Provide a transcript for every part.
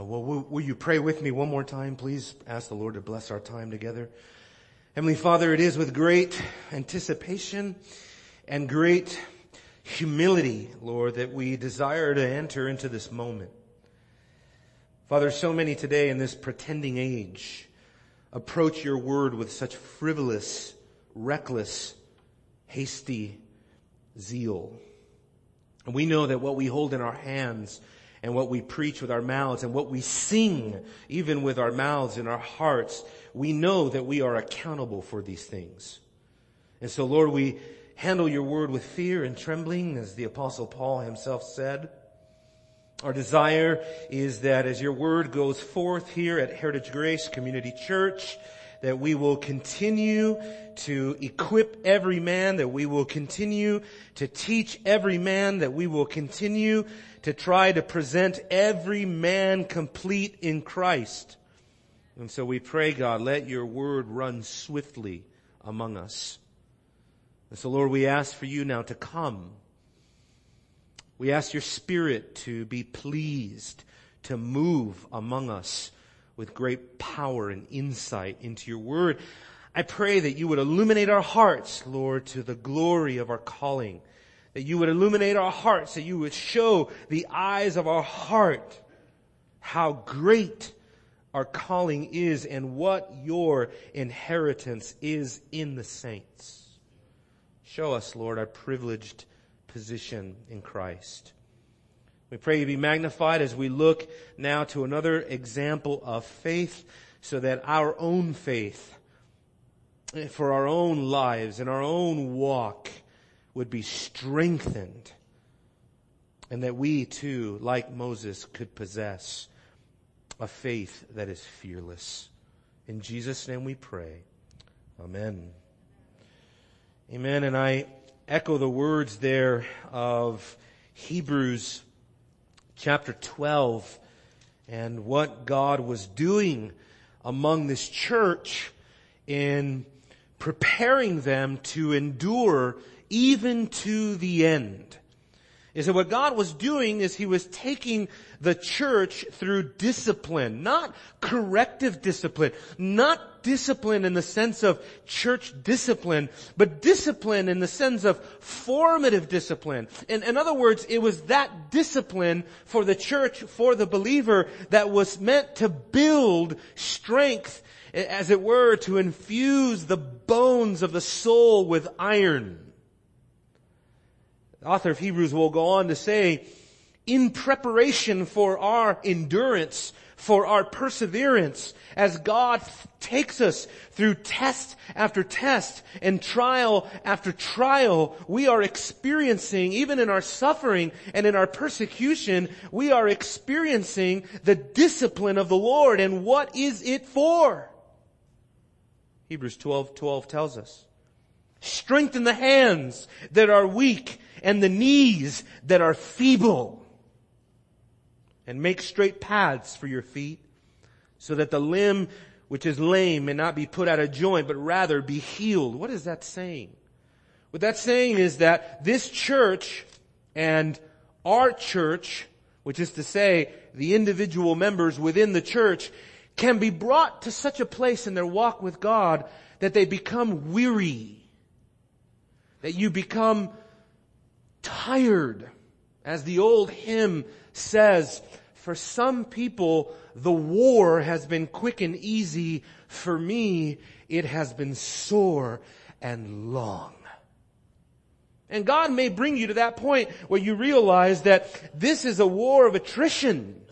Uh, well, will, will you pray with me one more time, please? Ask the Lord to bless our time together. Heavenly Father, it is with great anticipation and great humility, Lord, that we desire to enter into this moment. Father, so many today in this pretending age approach your word with such frivolous, reckless, hasty zeal. And we know that what we hold in our hands and what we preach with our mouths and what we sing even with our mouths and our hearts, we know that we are accountable for these things. And so Lord, we handle your word with fear and trembling as the apostle Paul himself said. Our desire is that as your word goes forth here at Heritage Grace Community Church, that we will continue to equip every man, that we will continue to teach every man, that we will continue to try to present every man complete in Christ. And so we pray, God, let your word run swiftly among us. And so Lord, we ask for you now to come. We ask your spirit to be pleased to move among us with great power and insight into your word. I pray that you would illuminate our hearts, Lord, to the glory of our calling. That you would illuminate our hearts, that you would show the eyes of our heart how great our calling is and what your inheritance is in the saints. Show us, Lord, our privileged position in Christ. We pray you be magnified as we look now to another example of faith so that our own faith eh, for our own lives and our own walk would be strengthened and that we too, like Moses, could possess a faith that is fearless. In Jesus' name we pray. Amen. Amen. And I echo the words there of Hebrews chapter 12 and what God was doing among this church in preparing them to endure even to the end. Is that what God was doing is He was taking the church through discipline, not corrective discipline, not discipline in the sense of church discipline, but discipline in the sense of formative discipline. In, in other words, it was that discipline for the church, for the believer, that was meant to build strength, as it were, to infuse the bones of the soul with iron. The author of Hebrews will go on to say, in preparation for our endurance, for our perseverance, as God takes us through test after test and trial after trial, we are experiencing, even in our suffering and in our persecution, we are experiencing the discipline of the Lord. And what is it for? Hebrews 12, 12 tells us. Strengthen the hands that are weak and the knees that are feeble. And make straight paths for your feet so that the limb which is lame may not be put out of joint, but rather be healed. What is that saying? What that's saying is that this church and our church, which is to say the individual members within the church, can be brought to such a place in their walk with God that they become weary. That you become tired. As the old hymn says, for some people, the war has been quick and easy. For me, it has been sore and long. And God may bring you to that point where you realize that this is a war of attrition.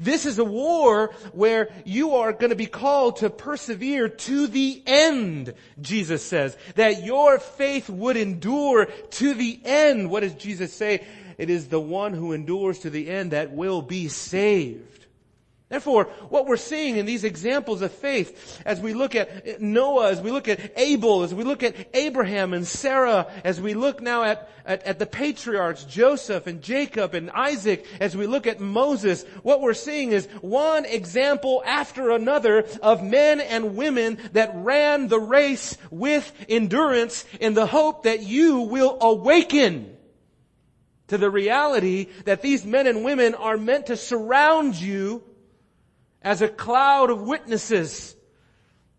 This is a war where you are going to be called to persevere to the end, Jesus says. That your faith would endure to the end. What does Jesus say? It is the one who endures to the end that will be saved. Therefore, what we're seeing in these examples of faith, as we look at Noah, as we look at Abel, as we look at Abraham and Sarah, as we look now at, at, at, the patriarchs, Joseph and Jacob and Isaac, as we look at Moses, what we're seeing is one example after another of men and women that ran the race with endurance in the hope that you will awaken to the reality that these men and women are meant to surround you as a cloud of witnesses.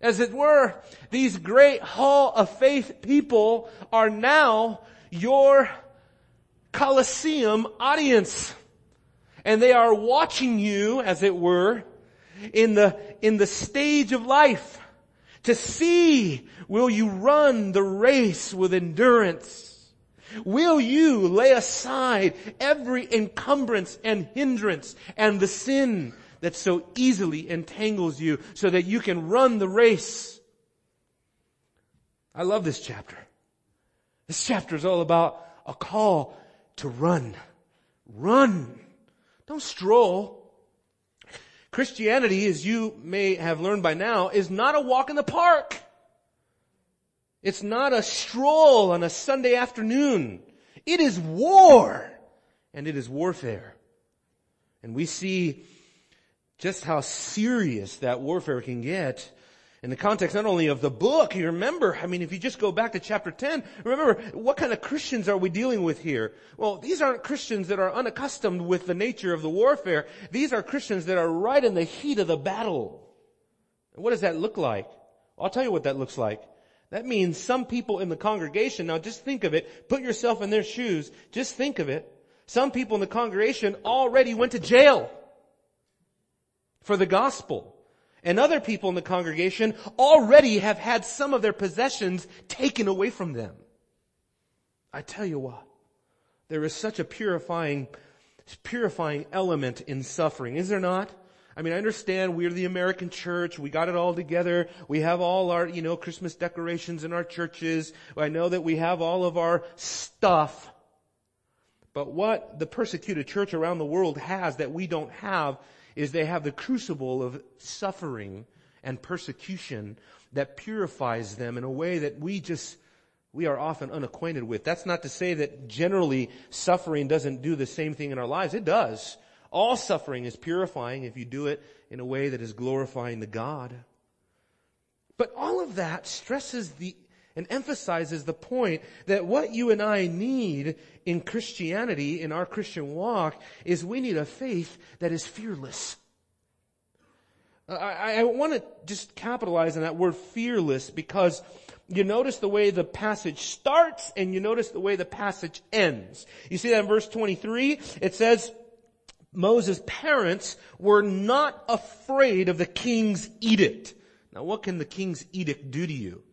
As it were, these great hall of faith people are now your Colosseum audience. And they are watching you, as it were, in the, in the stage of life to see will you run the race with endurance? Will you lay aside every encumbrance and hindrance and the sin that so easily entangles you so that you can run the race? I love this chapter. This chapter is all about a call to run. Run. Don't stroll. Christianity, as you may have learned by now, is not a walk in the park. It's not a stroll on a Sunday afternoon. It is war. And it is warfare. And we see just how serious that warfare can get in the context not only of the book, you remember, I mean, if you just go back to chapter 10, remember, what kind of Christians are we dealing with here? Well, these aren't Christians that are unaccustomed with the nature of the warfare. These are Christians that are right in the heat of the battle. What does that look like? I'll tell you what that looks like. That means some people in the congregation, now just think of it, put yourself in their shoes, just think of it. Some people in the congregation already went to jail for the gospel and other people in the congregation already have had some of their possessions taken away from them. I tell you what, there is such a purifying, purifying element in suffering, is there not? I mean, I understand we're the American church. We got it all together. We have all our, you know, Christmas decorations in our churches. I know that we have all of our stuff. But what the persecuted church around the world has that we don't have is they have the crucible of suffering and persecution that purifies them in a way that we just, we are often unacquainted with. That's not to say that generally suffering doesn't do the same thing in our lives. It does. All suffering is purifying if you do it in a way that is glorifying to God. But all of that stresses the and emphasizes the point that what you and I need in Christianity, in our Christian walk, is we need a faith that is fearless. I, I want to just capitalize on that word fearless because you notice the way the passage starts and you notice the way the passage ends. You see that in verse 23? It says, Moses' parents were not afraid of the king's edict. Now what can the king's edict do to you?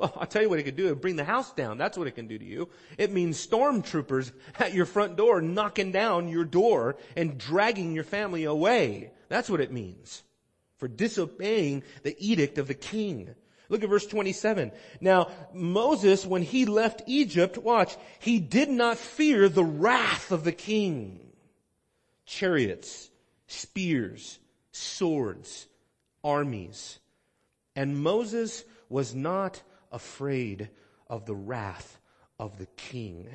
Well, I'll tell you what it could do. It'd bring the house down. That's what it can do to you. It means stormtroopers at your front door knocking down your door and dragging your family away. That's what it means. For disobeying the edict of the king. Look at verse 27. Now, Moses, when he left Egypt, watch, he did not fear the wrath of the king. Chariots, spears, swords, armies. And Moses was not afraid of the wrath of the king.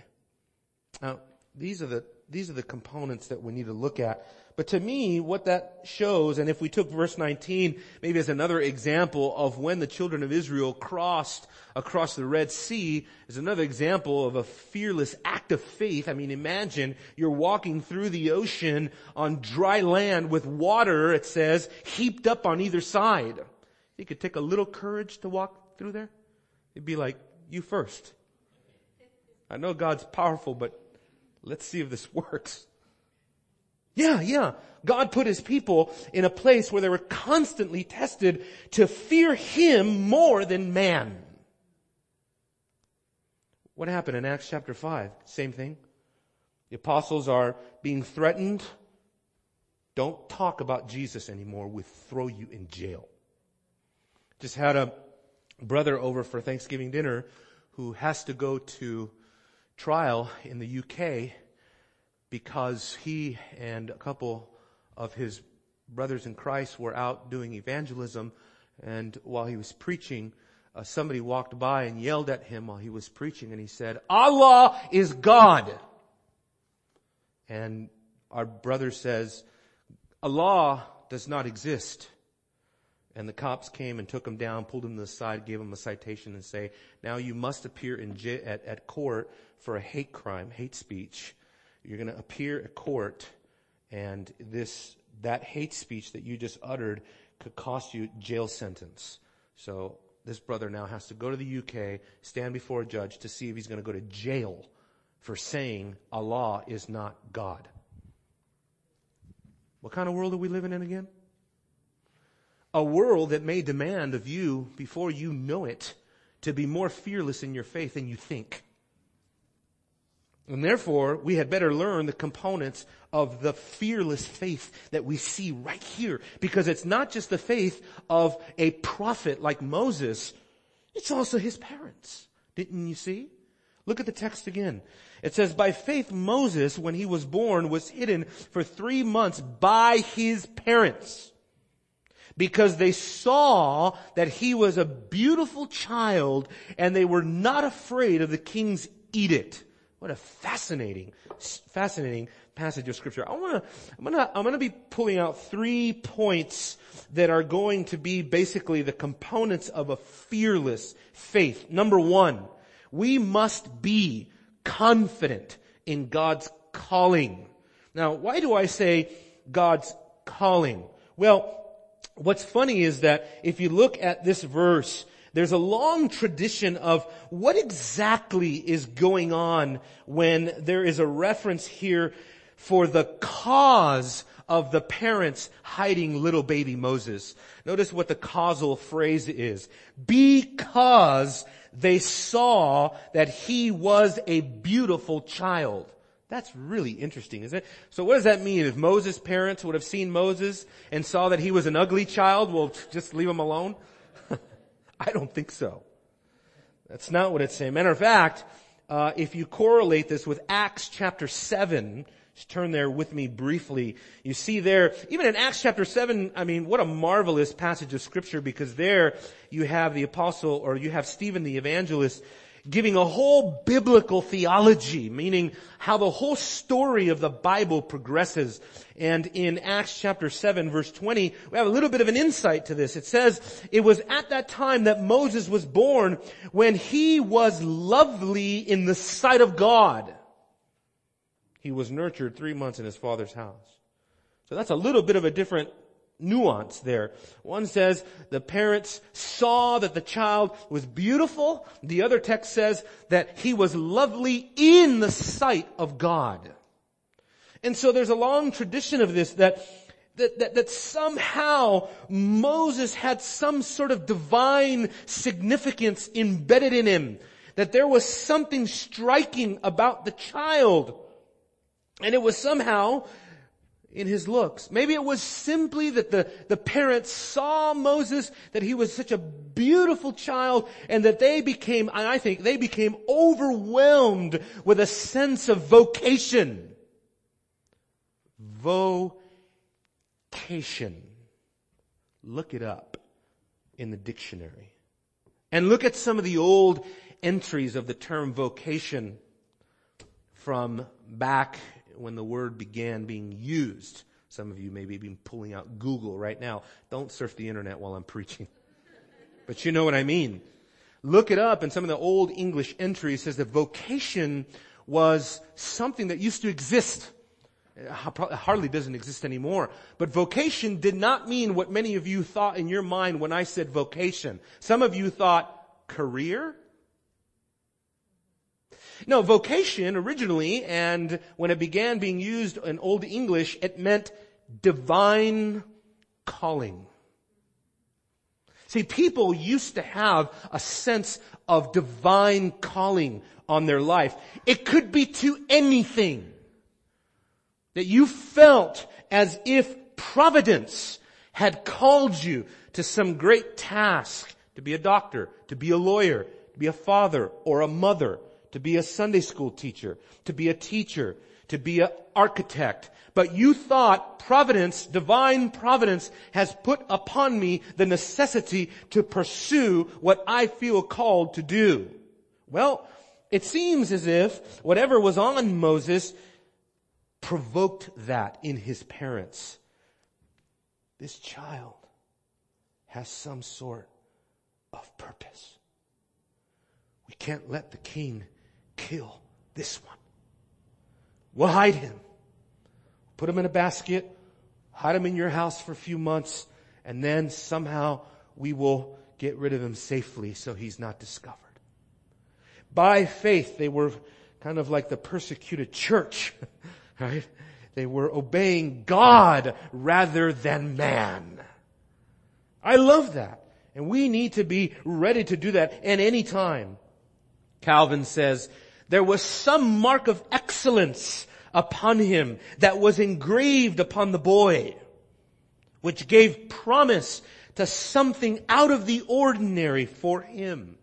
Now, these are the, these are the components that we need to look at. But to me, what that shows, and if we took verse 19 maybe as another example of when the children of Israel crossed across the Red Sea, is another example of a fearless act of faith. I mean, imagine you're walking through the ocean on dry land with water, it says, heaped up on either side. You could take a little courage to walk through there. It'd be like, you first. I know God's powerful, but let's see if this works. Yeah, yeah. God put his people in a place where they were constantly tested to fear him more than man. What happened in Acts chapter 5? Same thing. The apostles are being threatened. Don't talk about Jesus anymore. We'll throw you in jail. Just had a brother over for Thanksgiving dinner who has to go to trial in the UK because he and a couple of his brothers in Christ were out doing evangelism and while he was preaching, uh, somebody walked by and yelled at him while he was preaching and he said, Allah is God. And our brother says, Allah does not exist. And the cops came and took him down, pulled him to the side, gave him a citation and say, now you must appear in j- at, at court for a hate crime, hate speech. You're going to appear at court and this that hate speech that you just uttered could cost you jail sentence. So this brother now has to go to the UK, stand before a judge to see if he's going to go to jail for saying Allah is not God. What kind of world are we living in again? A world that may demand of you, before you know it, to be more fearless in your faith than you think. And therefore, we had better learn the components of the fearless faith that we see right here. Because it's not just the faith of a prophet like Moses, it's also his parents. Didn't you see? Look at the text again. It says, by faith Moses, when he was born, was hidden for three months by his parents. Because they saw that he was a beautiful child and they were not afraid of the king's edict. What a fascinating, fascinating passage of scripture. I want to, I'm to, I'm to be pulling out three points that are going to be basically the components of a fearless faith. Number one, we must be confident in God's calling. Now, why do I say God's calling? Well, what's funny is that if you look at this verse, there's a long tradition of what exactly is going on when there is a reference here for the cause of the parents hiding little baby Moses. Notice what the causal phrase is. Because they saw that he was a beautiful child. That's really interesting, isn't it? So what does that mean? If Moses' parents would have seen Moses and saw that he was an ugly child, well, just leave him alone? I don't think so. That's not what it's saying. Matter of fact, uh, if you correlate this with Acts chapter 7, just turn there with me briefly. You see there, even in Acts chapter 7, I mean, what a marvelous passage of scripture because there you have the apostle or you have Stephen the evangelist giving a whole biblical theology, meaning how the whole story of the Bible progresses. And in Acts chapter 7 verse 20, we have a little bit of an insight to this. It says, it was at that time that Moses was born when he was lovely in the sight of God. He was nurtured three months in his father's house. So that's a little bit of a different nuance there. One says the parents saw that the child was beautiful. The other text says that he was lovely in the sight of God. And so there's a long tradition of this that that, that, that somehow Moses had some sort of divine significance embedded in him. That there was something striking about the child. And it was somehow in his looks. Maybe it was simply that the, the parents saw Moses, that he was such a beautiful child, and that they became, and I think they became overwhelmed with a sense of vocation. Vocation. Look it up in the dictionary. And look at some of the old entries of the term vocation from back when the word began being used. Some of you may be pulling out Google right now. Don't surf the internet while I'm preaching. But you know what I mean. Look it up in some of the old English entries says that vocation was something that used to exist. It hardly doesn't exist anymore. But vocation did not mean what many of you thought in your mind when I said vocation. Some of you thought career. No, vocation originally, and when it began being used in Old English, it meant divine calling. See, people used to have a sense of divine calling on their life. It could be to anything that you felt as if providence had called you to some great task, to be a doctor, to be a lawyer, to be a father or a mother, to be a Sunday school teacher, to be a teacher, to be an architect. But you thought providence, divine providence has put upon me the necessity to pursue what I feel called to do. Well, it seems as if whatever was on Moses provoked that in his parents. This child has some sort of purpose. We can't let the king kill this one. We'll hide him. Put him in a basket. hide him in your house for a few months, and then somehow we will get rid of him safely so he's not discovered. By faith, they were kind of like the persecuted church, right? They were obeying God rather than man. I love that. And we need to be ready to do that at any time. Calvin says, there was some mark of excellence upon him that was engraved upon the boy, which gave promise to something out of the ordinary for him.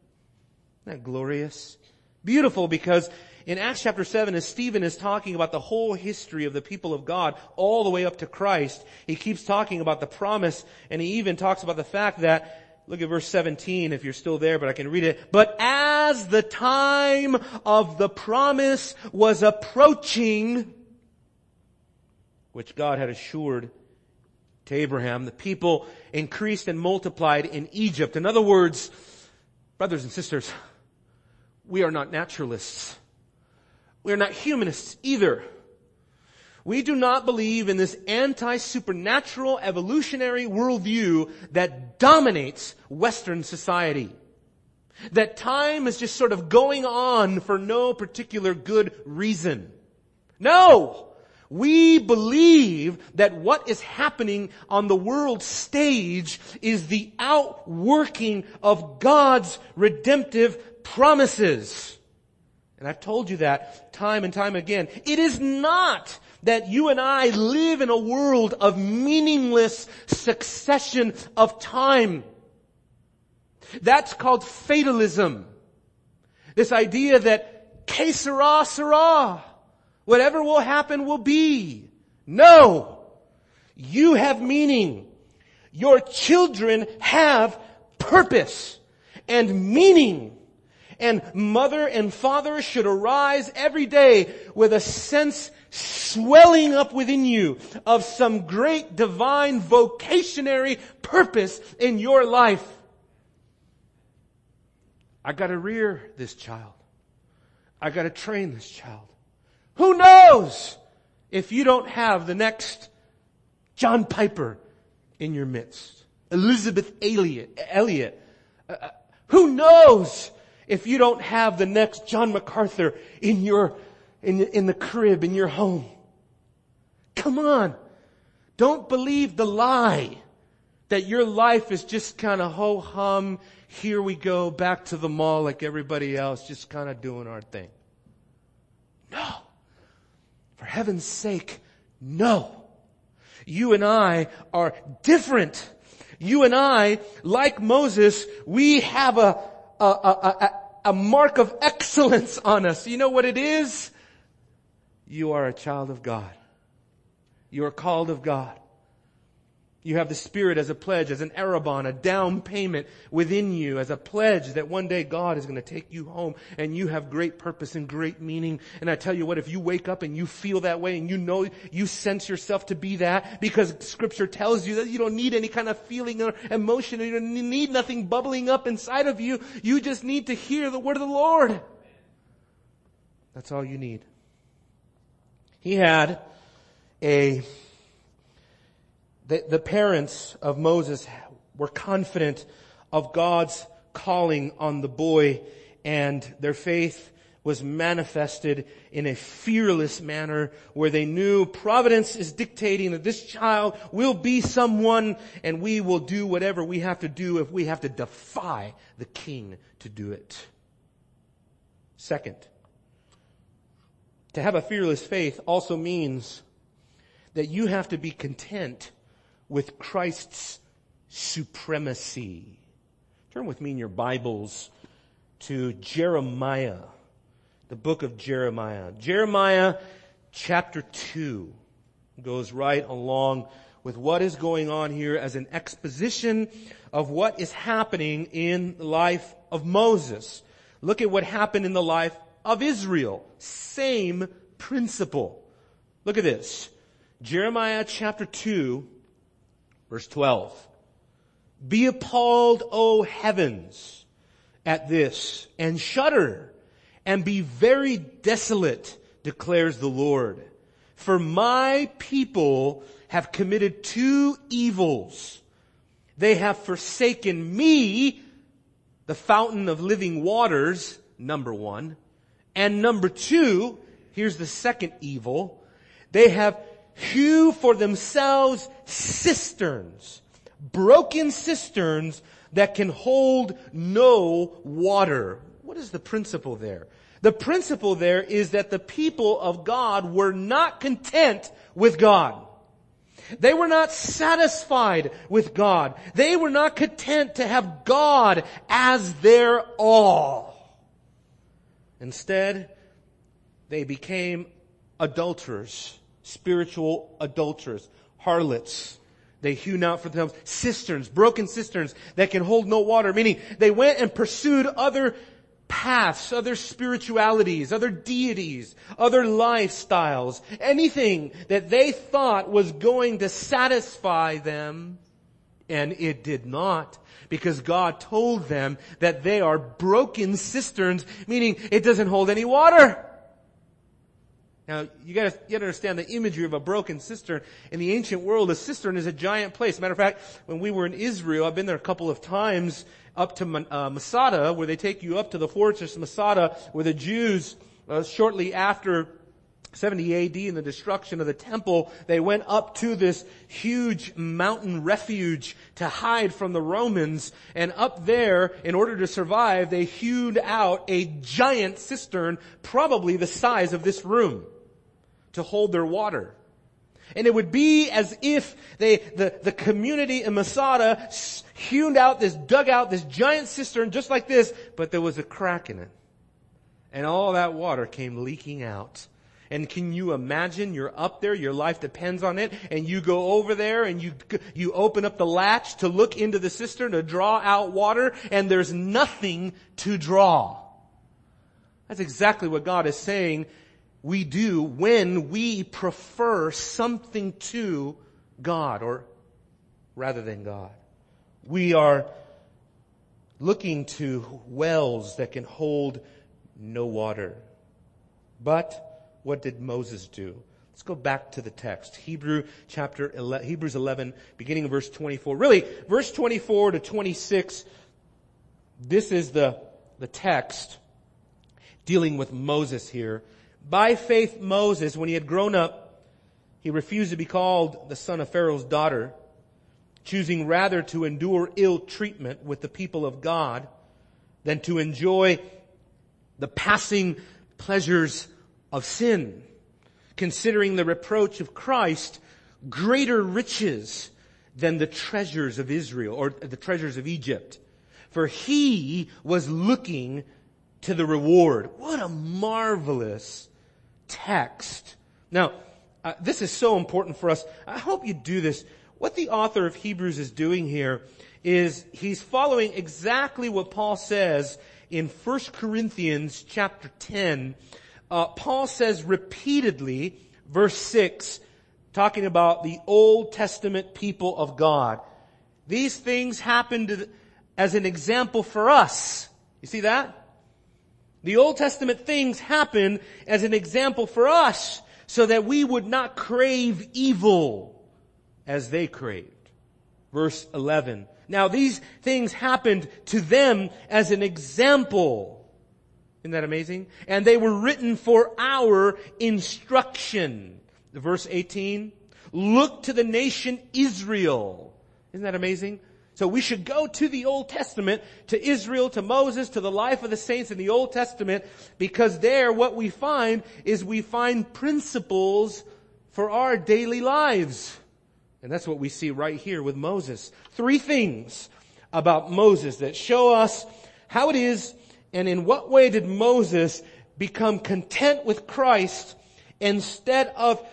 Isn't that glorious? Beautiful because in Acts chapter 7, as Stephen is talking about the whole history of the people of God all the way up to Christ, he keeps talking about the promise and he even talks about the fact that Look at verse 17 if you're still there, but I can read it. But as the time of the promise was approaching, which God had assured to Abraham, the people increased and multiplied in Egypt. In other words, brothers and sisters, we are not naturalists. We are not humanists either. We do not believe in this anti-supernatural evolutionary worldview that dominates Western society. That time is just sort of going on for no particular good reason. No! We believe that what is happening on the world stage is the outworking of God's redemptive promises. And I've told you that time and time again. It is not that you and I live in a world of meaningless succession of time. That's called fatalism. This idea that que sera, sera. Whatever will happen will be. No. You have meaning. Your children have purpose and meaning. And mother and father should arise every day with a sense swelling up within you of some great divine vocationary purpose in your life. I gotta rear this child. I gotta train this child. Who knows if you don't have the next John Piper in your midst? Elisabeth Elliot. Elliot. Uh, uh who knows if you don't have the next John MacArthur in your in, in the crib, in your home. Come on. Don't believe the lie that your life is just kind of ho hum. Here we go back to the mall like everybody else, just kind of doing our thing. No. For heaven's sake, no. You and I are different. You and I, like Moses, we have a, a, a, a, a mark of excellence on us. You know what it is? You are a child of God. You are called of God. You have the Spirit as a pledge, as an arrabon, a down payment within you, as a pledge that one day God is going to take you home and you have great purpose and great meaning. And I tell you what, if you wake up and you feel that way and you know, you sense yourself to be that because scripture tells you that you don't need any kind of feeling or emotion, you don't need nothing bubbling up inside of you. You just need to hear the word of the Lord. That's all you need. He had a, the, the parents of Moses were confident of God's calling on the boy and their faith was manifested in a fearless manner where they knew providence is dictating that this child will be someone and we will do whatever we have to do if we have to defy the king to do it. Second, to have a fearless faith also means that you have to be content with Christ's supremacy. Turn with me in your Bibles to Jeremiah, the book of Jeremiah. Jeremiah chapter 2 goes right along with what is going on here as an exposition of what is happening in the life of Moses. Look at what happened in the life of Israel. Same principle. Look at this. Jeremiah chapter 2, verse 12. Be appalled, O heavens, at this, and shudder, and be very desolate, declares the Lord. For my people have committed two evils. They have forsaken me, the fountain of living waters, number one. And number two, here's the second evil. They have hew for themselves cisterns, broken cisterns that can hold no water. What is the principle there? The principle there is that the people of God were not content with God. They were not satisfied with God. They were not content to have God as their all. Instead, they became adulterers, spiritual adulterers, harlots. They hewn out for themselves cisterns, broken cisterns that can hold no water, meaning they went and pursued other paths, other spiritualities, other deities, other lifestyles, anything that they thought was going to satisfy them, and it did not. Because God told them that they are broken cisterns, meaning it doesn't hold any water. Now, you gotta, you gotta understand the imagery of a broken cistern. In the ancient world, a cistern is a giant place. Matter of fact, when we were in Israel, I've been there a couple of times, up to uh, Masada, where they take you up to the fortress Masada, where the Jews, uh, shortly after 70 AD and the destruction of the temple, they went up to this huge mountain refuge to hide from the Romans. And up there, in order to survive, they hewed out a giant cistern, probably the size of this room, to hold their water. And it would be as if they, the, the community in Masada hewn out this, dug out this giant cistern just like this, but there was a crack in it. And all that water came leaking out. And can you imagine you're up there, your life depends on it, and you go over there and you, you open up the latch to look into the cistern to draw out water, and there's nothing to draw. That's exactly what God is saying we do when we prefer something to God or rather than God. We are looking to wells that can hold no water. But what did Moses do? Let's go back to the text. Hebrew chapter 11, Hebrews 11, beginning of verse 24. Really, verse 24 to 26, this is the, the text dealing with Moses here. By faith, Moses, when he had grown up, he refused to be called the son of Pharaoh's daughter, choosing rather to endure ill treatment with the people of God than to enjoy the passing pleasures of sin, considering the reproach of Christ greater riches than the treasures of Israel or the treasures of Egypt. For he was looking to the reward. What a marvelous text. Now, uh, this is so important for us. I hope you do this. What the author of Hebrews is doing here is he's following exactly what Paul says in 1 Corinthians chapter 10. Uh, Paul says repeatedly, verse 6, talking about the Old Testament people of God. These things happened as an example for us. You see that? The Old Testament things happen as an example for us so that we would not crave evil as they craved. Verse 11. Now these things happened to them as an example. Isn't that amazing? And they were written for our instruction. Verse 18. Look to the nation Israel. Isn't that amazing? So we should go to the Old Testament, to Israel, to Moses, to the life of the saints in the Old Testament, because there what we find is we find principles for our daily lives. And that's what we see right here with Moses. Three things about Moses that show us how it is and in what way did Moses become content with Christ instead of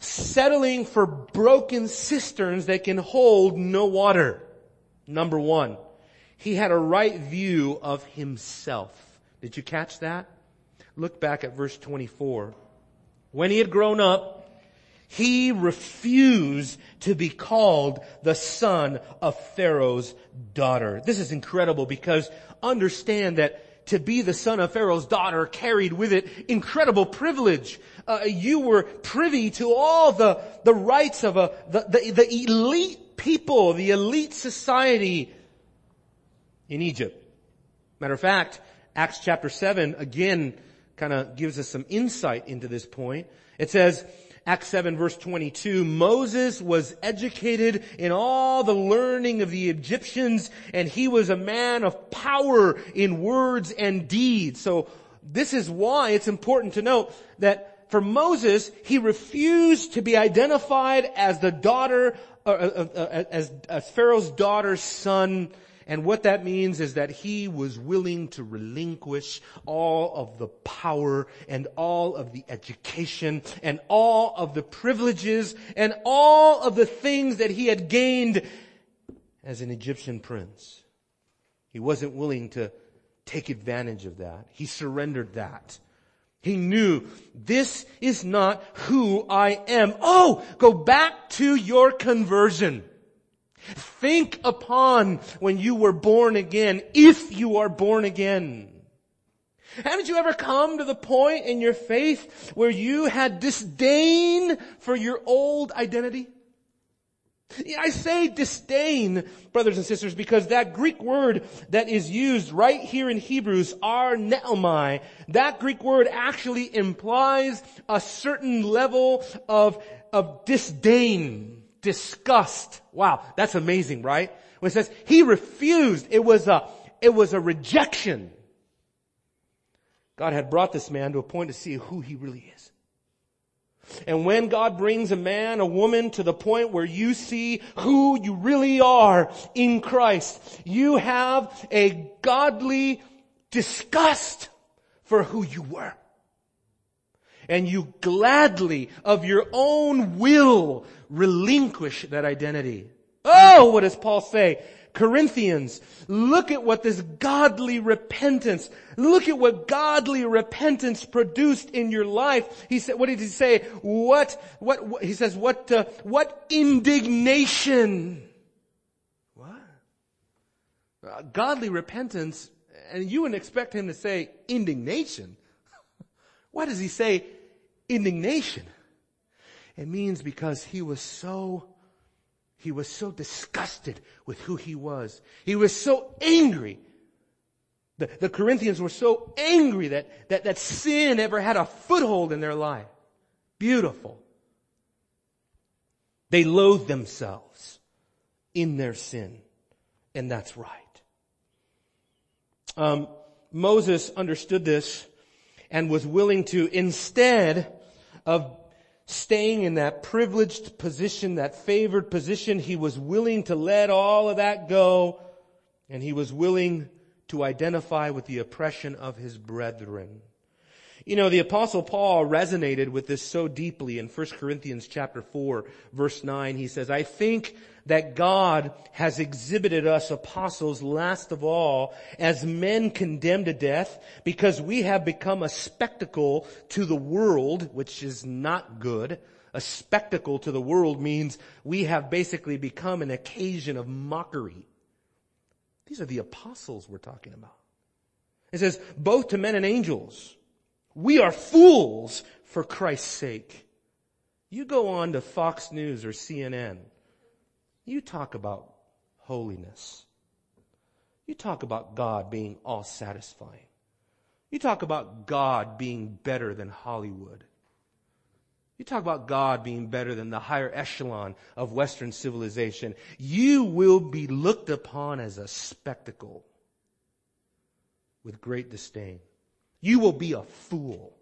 settling for broken cisterns that can hold no water. Number one, he had a right view of himself. Did you catch that? Look back at verse 24. When he had grown up, he refused to be called the son of Pharaoh's daughter. This is incredible because understand that to be the son of Pharaoh's daughter carried with it incredible privilege. Uh, you were privy to all the, the rights of a, the, the, the elite people, the elite society in Egypt. Matter of fact, Acts chapter 7 again kind of gives us some insight into this point. It says, Acts 7 verse 22, Moses was educated in all the learning of the Egyptians and he was a man of power in words and deeds. So this is why it's important to note that for Moses, he refused to be identified as the daughter, uh, uh, uh, as, as Pharaoh's daughter's son and what that means is that he was willing to relinquish all of the power and all of the education and all of the privileges and all of the things that he had gained as an Egyptian prince. He wasn't willing to take advantage of that. He surrendered that. He knew this is not who I am. Oh, go back to your conversion. Think upon when you were born again, if you are born again. Haven't you ever come to the point in your faith where you had disdain for your old identity? I say disdain, brothers and sisters, because that Greek word that is used right here in Hebrews, arneomai, that Greek word actually implies a certain level of, of disdain disgust. Wow, that's amazing, right? When it says he refused, it was a, it was a rejection. God had brought this man to a point to see who he really is. And when God brings a man, a woman to the point where you see who you really are in Christ, you have a godly disgust for who you were. And you gladly, of your own will, relinquish that identity. Oh, what does Paul say? Corinthians, look at what this godly repentance, look at what godly repentance produced in your life. He said, what did he say? What, what, what he says, what, uh, what indignation. What? Uh, godly repentance, and you wouldn't expect him to say indignation. Why does he say indignation? It means because he was so, he was so disgusted with who he was. He was so angry. The, the Corinthians were so angry that, that, that sin ever had a foothold in their life. Beautiful. They loathed themselves in their sin. And that's right. Um, Moses understood this and was willing to, instead of staying in that privileged position, that favored position. He was willing to let all of that go and he was willing to identify with the oppression of his brethren. You know, the apostle Paul resonated with this so deeply in 1 Corinthians chapter 4 verse 9. He says, I think that God has exhibited us apostles last of all as men condemned to death because we have become a spectacle to the world, which is not good. A spectacle to the world means we have basically become an occasion of mockery. These are the apostles we're talking about. It says, both to men and angels. We are fools for Christ's sake. You go on to Fox News or CNN. You talk about holiness. You talk about God being all satisfying. You talk about God being better than Hollywood. You talk about God being better than the higher echelon of Western civilization. You will be looked upon as a spectacle with great disdain. You will be a fool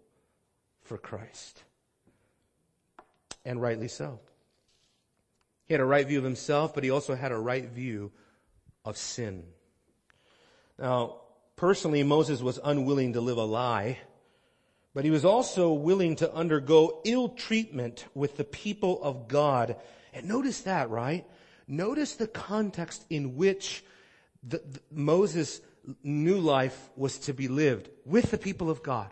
for Christ. And rightly so. He had a right view of himself, but he also had a right view of sin. Now, personally, Moses was unwilling to live a lie, but he was also willing to undergo ill treatment with the people of God. And notice that, right? Notice the context in which the, the, Moses new life was to be lived with the people of God.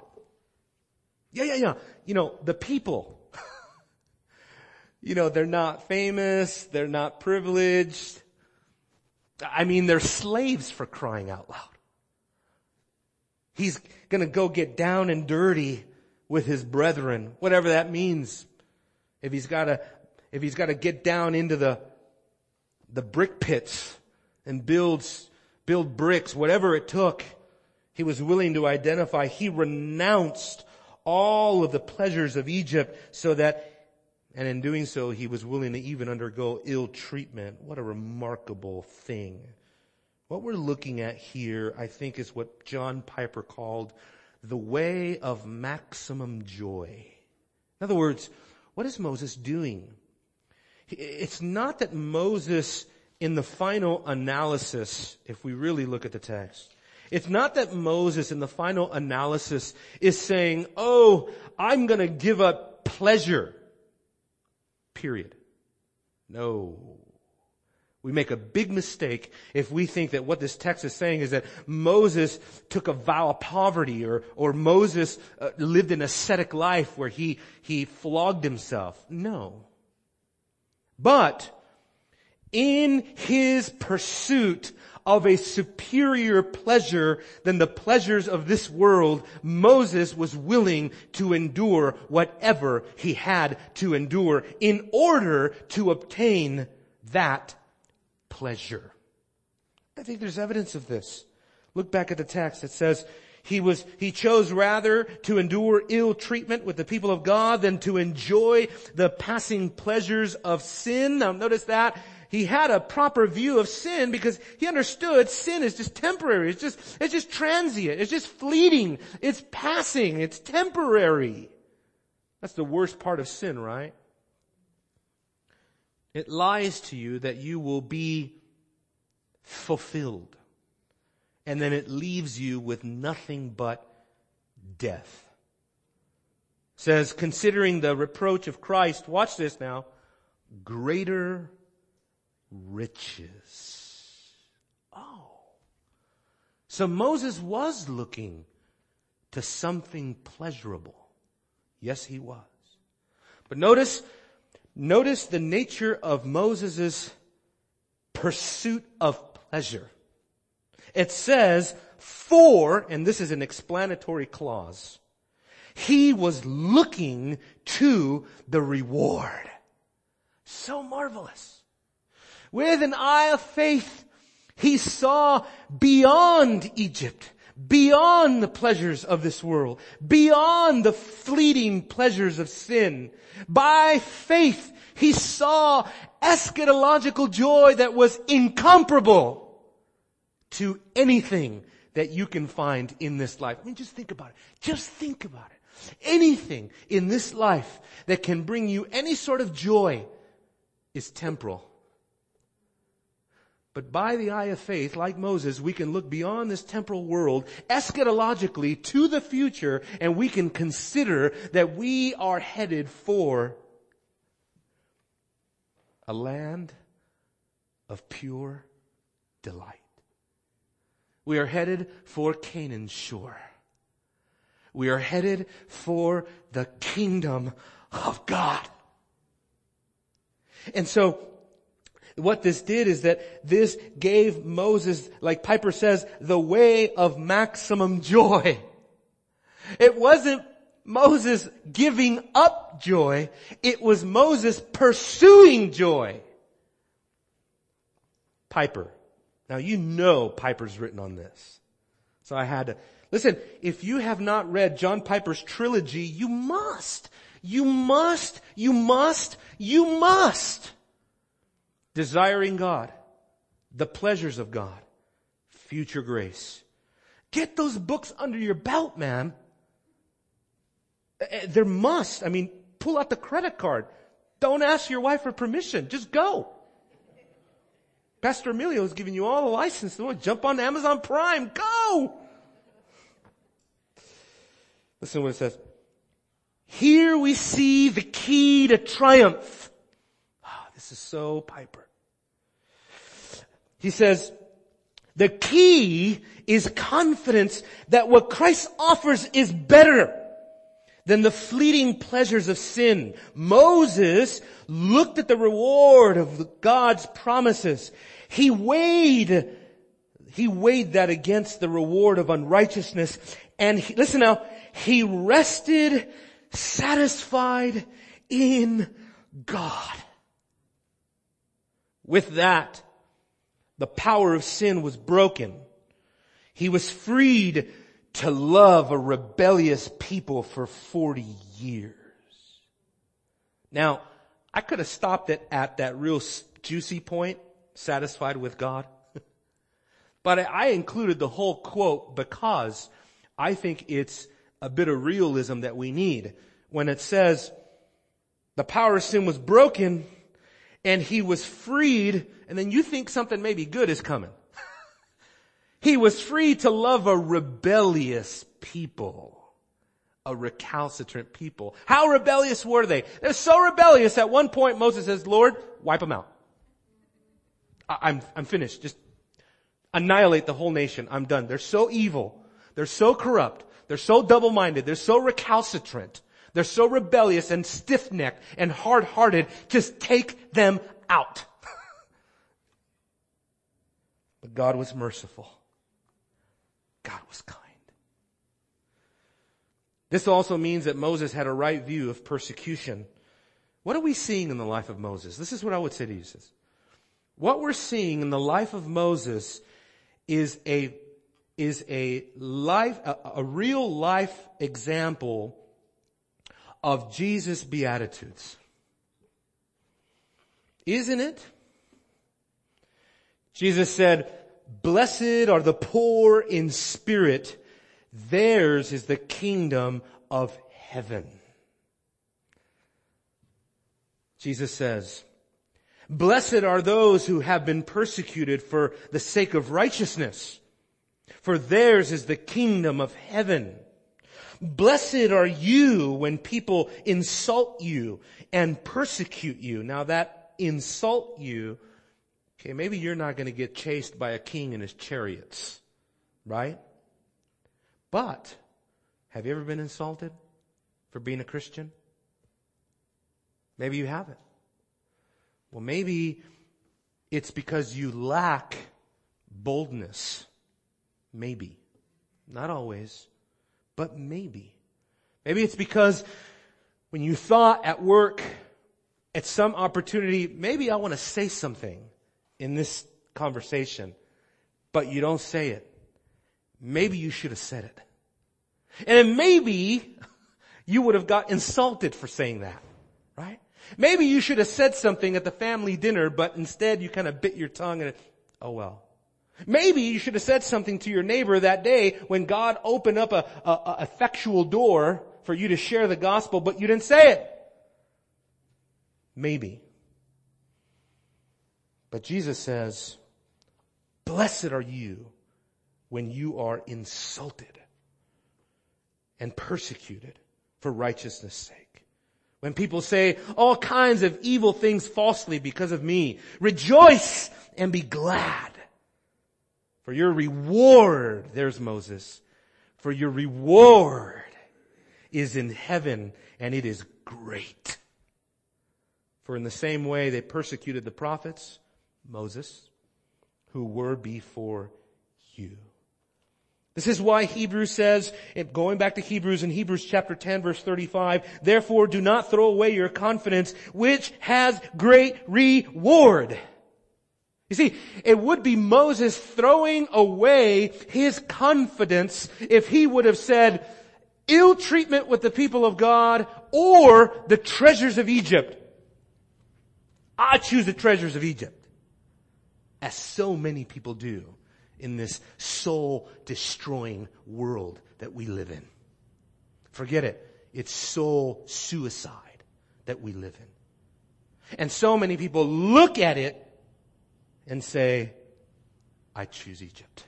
Yeah, yeah, yeah. You know, the people. you know, they're not famous, they're not privileged. I mean, they're slaves for crying out loud. He's gonna go get down and dirty with his brethren, whatever that means. If he's gotta, if he's gotta get down into the, the brick pits and build, build bricks, whatever it took, he was willing to identify. He renounced all of the pleasures of Egypt so that, and in doing so, he was willing to even undergo ill treatment. What a remarkable thing. What we're looking at here, I think, is what John Piper called the way of maximum joy. In other words, what is Moses doing? It's not that Moses, in the final analysis, if we really look at the text, it's not that Moses in the final analysis is saying, oh, I'm gonna give up pleasure. Period. No. We make a big mistake if we think that what this text is saying is that Moses took a vow of poverty or, or Moses uh, lived an ascetic life where he, he flogged himself. No. But in his pursuit of a superior pleasure than the pleasures of this world, Moses was willing to endure whatever he had to endure in order to obtain that pleasure. I think there's evidence of this. Look back at the text. It says, he was, he chose rather to endure ill treatment with the people of God than to enjoy the passing pleasures of sin. Now notice that. He had a proper view of sin because he understood sin is just temporary. It's just, it's just transient. It's just fleeting. It's passing. It's temporary. That's the worst part of sin, right? It lies to you that you will be fulfilled. And then it leaves you with nothing but death. Says, considering the reproach of Christ, watch this now, greater riches. Oh. So Moses was looking to something pleasurable. Yes, he was. But notice Notice the nature of Moses' pursuit of pleasure. It says, for, and this is an explanatory clause, he was looking to the reward. So marvelous. With an eye of faith, he saw beyond Egypt, beyond the pleasures of this world, beyond the fleeting pleasures of sin, by faith, he saw eschatological joy that was incomparable to anything that you can find in this life. I mean, just think about it. Just think about it. Anything in this life that can bring you any sort of joy is temporal. But by the eye of faith, like Moses, we can look beyond this temporal world eschatologically to the future and we can consider that we are headed for a land of pure delight. We are headed for Canaan's shore. We are headed for the kingdom of God. And so what this did is that this gave Moses, like Piper says, the way of maximum joy. It wasn't Moses giving up joy. It was Moses pursuing joy. Piper. Now you know Piper's written on this. So I had to, listen, if you have not read John Piper's trilogy, you must, you must, you must, you must desiring God, the pleasures of God, future grace. Get those books under your belt, man. Eh, eh, there must. I mean, pull out the credit card. Don't ask your wife for permission. Just go. Pastor Emilio is giving you all the license. Jump on Amazon Prime. Go! Listen to what it says. Here we see the key to triumph. Oh, this is so Piper. He says, the key is confidence that what Christ offers is better than the fleeting pleasures of sin. Moses looked at the reward of God's promises. He weighed, he weighed that against the reward of unrighteousness And he, listen now, he rested satisfied in God. With that, the power of sin was broken. He was freed to love a rebellious people for 40 years. Now, I could have stopped it at that real juicy point, satisfied with God. but I included the whole quote because I think it's a bit of realism that we need when it says the power of sin was broken and he was freed and then you think something maybe good is coming. he was free to love a rebellious people. A recalcitrant people. How rebellious were they? They're so rebellious at one point Moses says, Lord, wipe them out. I- I'm, I'm finished. Just annihilate the whole nation. I'm done. They're so evil. They're so corrupt. They're so double-minded. They're so recalcitrant. They're so rebellious and stiff-necked and hard-hearted. Just take them out. but God was merciful. God was kind. This also means that Moses had a right view of persecution. What are we seeing in the life of Moses? This is what I would say to you. What we're seeing in the life of Moses is a, is a life, a, a real life example of Jesus' Beatitudes. Isn't it? Jesus said, blessed are the poor in spirit. Theirs is the kingdom of heaven. Jesus says, blessed are those who have been persecuted for the sake of righteousness, for theirs is the kingdom of heaven. Blessed are you when people insult you and persecute you. Now that insult you, okay, maybe you're not going to get chased by a king and his chariots, right? But have you ever been insulted for being a Christian? Maybe you haven't. Well, maybe it's because you lack boldness. Maybe. Not always, but maybe. Maybe it's because when you thought at work, at some opportunity, maybe I want to say something in this conversation, but you don't say it. Maybe you should have said it. And maybe you would have got insulted for saying that, right? Maybe you should have said something at the family dinner, but instead you kind of bit your tongue and, oh well. Maybe you should have said something to your neighbor that day when God opened up a, a, a effectual door for you to share the gospel, but you didn't say it. Maybe. But Jesus says, blessed are you when you are insulted and persecuted for righteousness sake. When people say all kinds of evil things falsely because of me, rejoice and be glad. For your reward, there's Moses, for your reward is in heaven and it is great. For in the same way they persecuted the prophets, Moses, who were before you. This is why Hebrews says, going back to Hebrews in Hebrews chapter 10 verse 35, therefore do not throw away your confidence, which has great reward. You see, it would be Moses throwing away his confidence if he would have said, ill treatment with the people of God or the treasures of Egypt. I choose the treasures of Egypt. As so many people do in this soul destroying world that we live in. Forget it. It's soul suicide that we live in. And so many people look at it and say, I choose Egypt.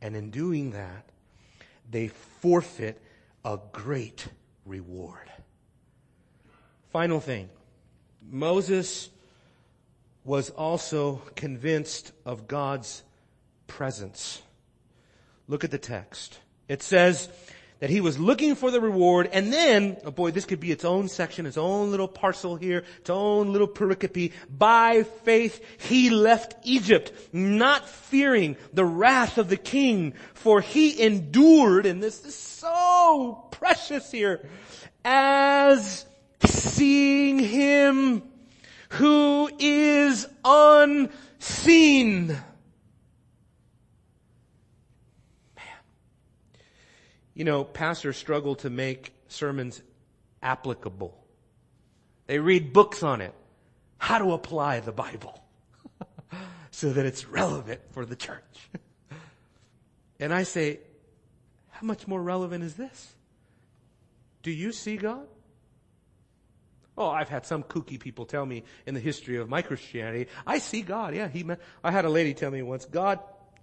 And in doing that, they forfeit a great reward. Final thing. Moses was also convinced of God's presence. Look at the text. It says, that he was looking for the reward and then, oh boy, this could be its own section, its own little parcel here, its own little pericope. By faith he left Egypt, not fearing the wrath of the king, for he endured, and this is so precious here, as seeing him who is unseen. You know, pastors struggle to make sermons applicable. They read books on it. How to apply the Bible so that it's relevant for the church. and I say, how much more relevant is this? Do you see God? Oh, I've had some kooky people tell me in the history of my Christianity, I see God. Yeah, he, I had a lady tell me once, God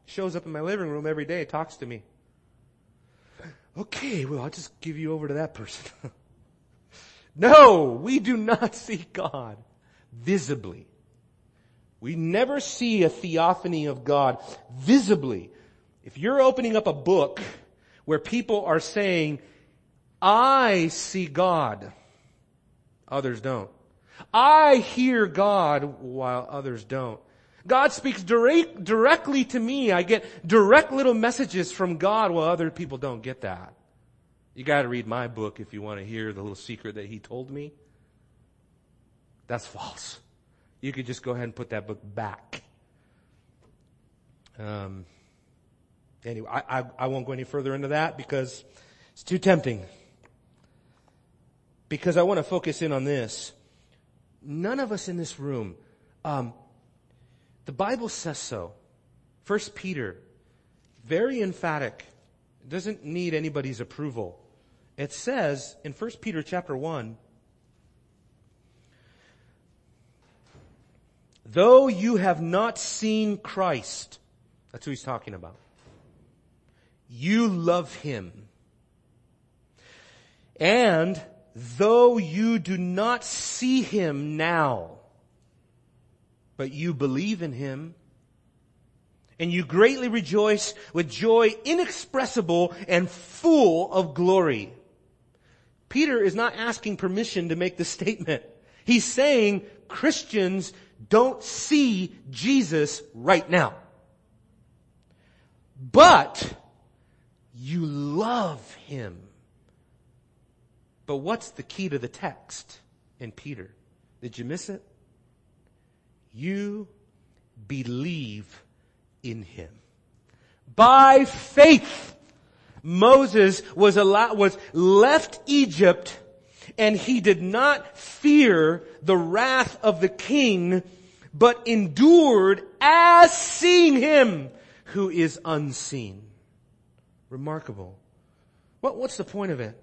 shows up in my living room every day, talks to me. Okay, well, I'll just give you over to that person. no, we do not see God visibly. We never see a theophany of God visibly. If you're opening up a book where people are saying, I see God, others don't. I hear God while others don't. God speaks direct, directly to me. I get direct little messages from God while other people don't get that. You gotta read my book if you want to hear the little secret that he told me. That's false. You could just go ahead and put that book back. Um, anyway, I, I, I won't go any further into that because it's too tempting. Because I want to focus in on this. None of us in this room, um, the Bible says so. First Peter, very emphatic. Doesn't need anybody's approval. It says in 1 Peter chapter 1, though you have not seen Christ, that's who he's talking about, you love him. And though you do not see him now, but you believe in him, and you greatly rejoice with joy inexpressible and full of glory. Peter is not asking permission to make the statement. He's saying Christians don't see Jesus right now. But you love him. But what's the key to the text in Peter? Did you miss it? You believe in him. By faith, Moses was allowed, was left Egypt and he did not fear the wrath of the king, but endured as seeing him who is unseen. Remarkable. What, what's the point of it?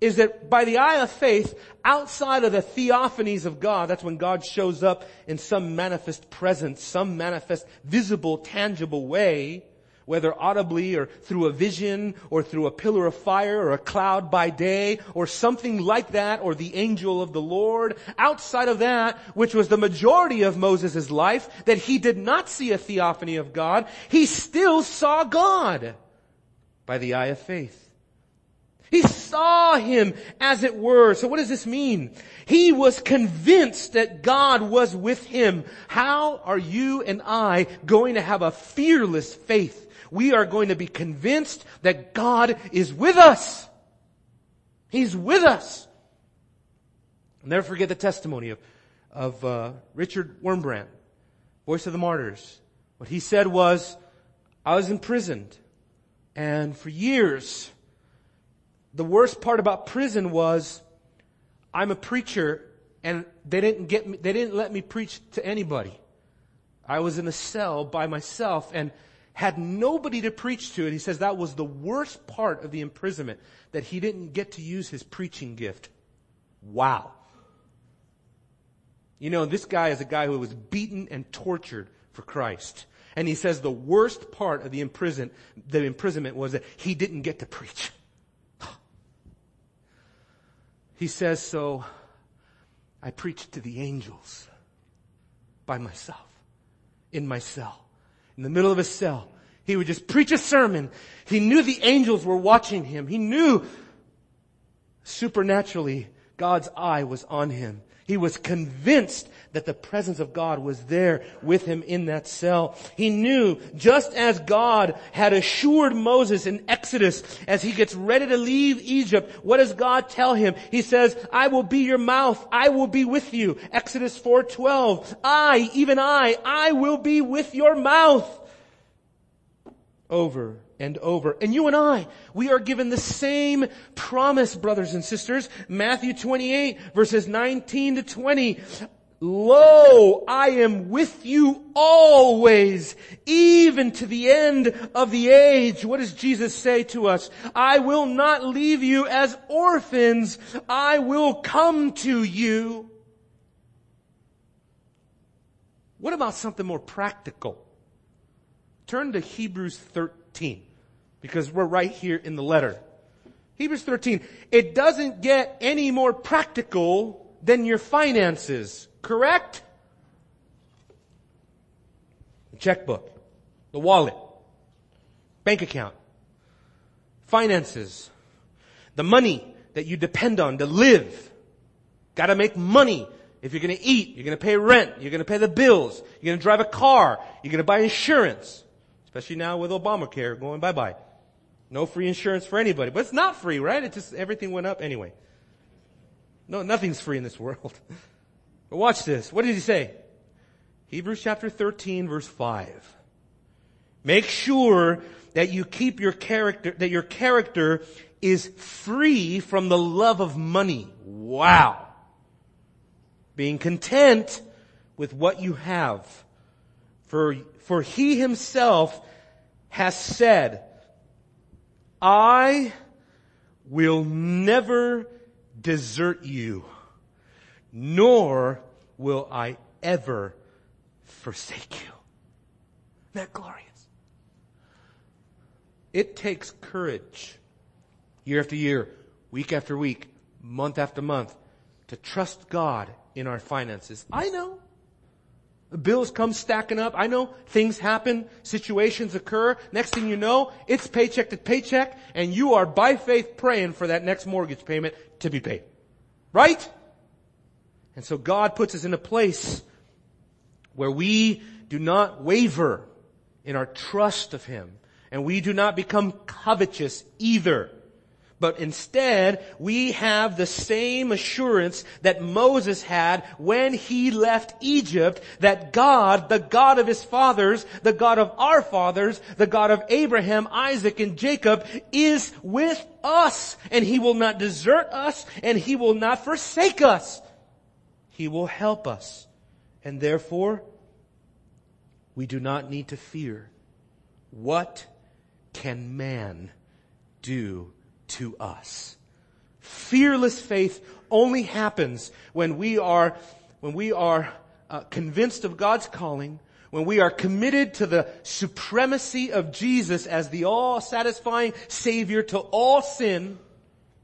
Is that by the eye of faith, outside of the theophanies of God, that's when God shows up in some manifest presence, some manifest visible, tangible way, whether audibly or through a vision or through a pillar of fire or a cloud by day or something like that or the angel of the Lord. Outside of that, which was the majority of Moses' life, that he did not see a theophany of God, he still saw God by the eye of faith. He saw him as it were. So what does this mean? He was convinced that God was with him. How are you and I going to have a fearless faith? We are going to be convinced that God is with us. He's with us. I'll never forget the testimony of, of uh, Richard Wurmbrand, voice of the martyrs. What he said was, I was imprisoned and for years the worst part about prison was I'm a preacher and they didn't get me, they didn't let me preach to anybody. I was in a cell by myself and had nobody to preach to. And he says that was the worst part of the imprisonment, that he didn't get to use his preaching gift. Wow. You know, this guy is a guy who was beaten and tortured for Christ. And he says the worst part of the imprison, the imprisonment was that he didn't get to preach. He says, so I preached to the angels by myself, in my cell, in the middle of a cell. He would just preach a sermon. He knew the angels were watching him. He knew supernaturally God's eye was on him. He was convinced that the presence of God was there with him in that cell. He knew just as God had assured Moses in Exodus as he gets ready to leave Egypt, what does God tell him? He says, I will be your mouth. I will be with you. Exodus 4:12. I, even I, I will be with your mouth. Over and over. And you and I, we are given the same promise, brothers and sisters. Matthew 28 verses 19 to 20. Lo, I am with you always, even to the end of the age. What does Jesus say to us? I will not leave you as orphans. I will come to you. What about something more practical? Turn to Hebrews 13 because we're right here in the letter. Hebrews 13. It doesn't get any more practical than your finances, correct? The checkbook, the wallet, bank account, finances, the money that you depend on to live. Gotta make money. If you're gonna eat, you're gonna pay rent, you're gonna pay the bills, you're gonna drive a car, you're gonna buy insurance. Especially now with Obamacare going bye-bye. No free insurance for anybody. But it's not free, right? It just, everything went up anyway. No, nothing's free in this world. But watch this. What did he say? Hebrews chapter 13 verse 5. Make sure that you keep your character, that your character is free from the love of money. Wow. Being content with what you have. For, for he himself has said, I will never desert you, nor will I ever forsake you. Isn't that glorious? It takes courage year after year, week after week, month after month to trust God in our finances. I know. Bills come stacking up. I know things happen, situations occur. Next thing you know, it's paycheck to paycheck and you are by faith praying for that next mortgage payment to be paid. Right? And so God puts us in a place where we do not waver in our trust of Him and we do not become covetous either. But instead, we have the same assurance that Moses had when he left Egypt that God, the God of his fathers, the God of our fathers, the God of Abraham, Isaac, and Jacob is with us. And he will not desert us and he will not forsake us. He will help us. And therefore, we do not need to fear. What can man do to us. Fearless faith only happens when we are, when we are uh, convinced of God's calling, when we are committed to the supremacy of Jesus as the all-satisfying Savior to all sin,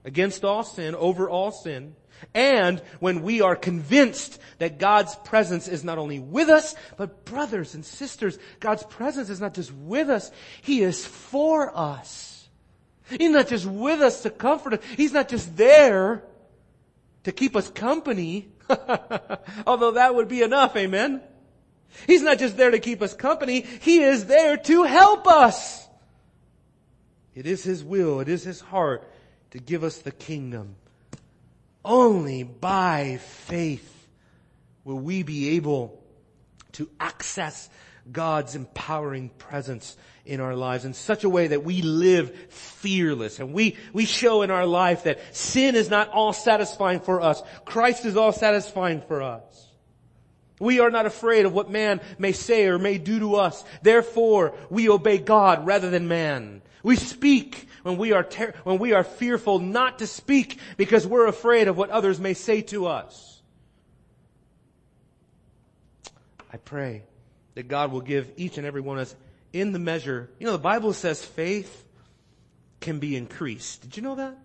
against all sin, over all sin, and when we are convinced that God's presence is not only with us, but brothers and sisters, God's presence is not just with us, He is for us. He's not just with us to comfort us. He's not just there to keep us company. Although that would be enough, amen? He's not just there to keep us company. He is there to help us. It is His will, it is His heart to give us the kingdom. Only by faith will we be able to access God's empowering presence in our lives in such a way that we live fearless and we, we show in our life that sin is not all satisfying for us. Christ is all satisfying for us. We are not afraid of what man may say or may do to us. Therefore, we obey God rather than man. We speak when we are ter- when we are fearful not to speak because we're afraid of what others may say to us. I pray that God will give each and every one of us in the measure. You know, the Bible says faith can be increased. Did you know that?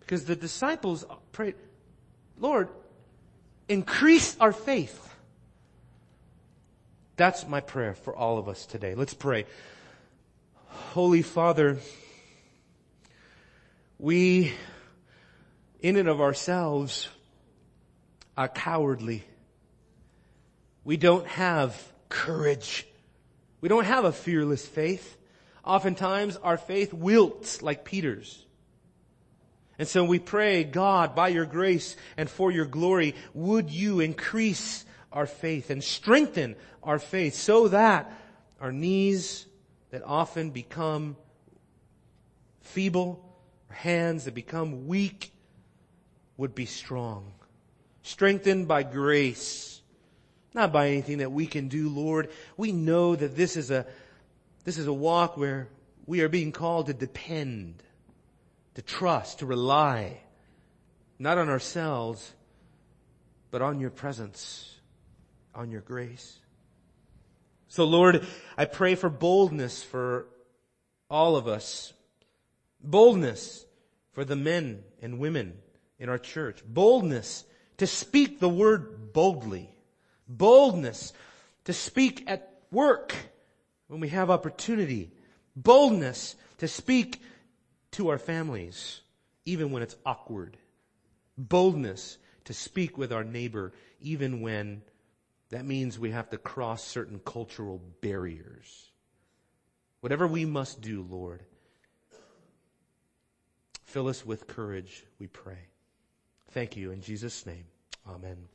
Because the disciples prayed, Lord, increase our faith. That's my prayer for all of us today. Let's pray. Holy Father, we, in and of ourselves, are cowardly. We don't have courage. We don't have a fearless faith. Oftentimes our faith wilts like Peter's. And so we pray, God, by your grace and for your glory, would you increase our faith and strengthen our faith so that our knees that often become feeble, hands that become weak would be strong. Strengthened by grace, not by anything that we can do, Lord. We know that this is a, this is a walk where we are being called to depend, to trust, to rely, not on ourselves, but on your presence, on your grace. So Lord, I pray for boldness for all of us. Boldness for the men and women in our church. Boldness to speak the word boldly. Boldness to speak at work when we have opportunity. Boldness to speak to our families, even when it's awkward. Boldness to speak with our neighbor, even when that means we have to cross certain cultural barriers. Whatever we must do, Lord, fill us with courage, we pray. Thank you in Jesus' name. Amen.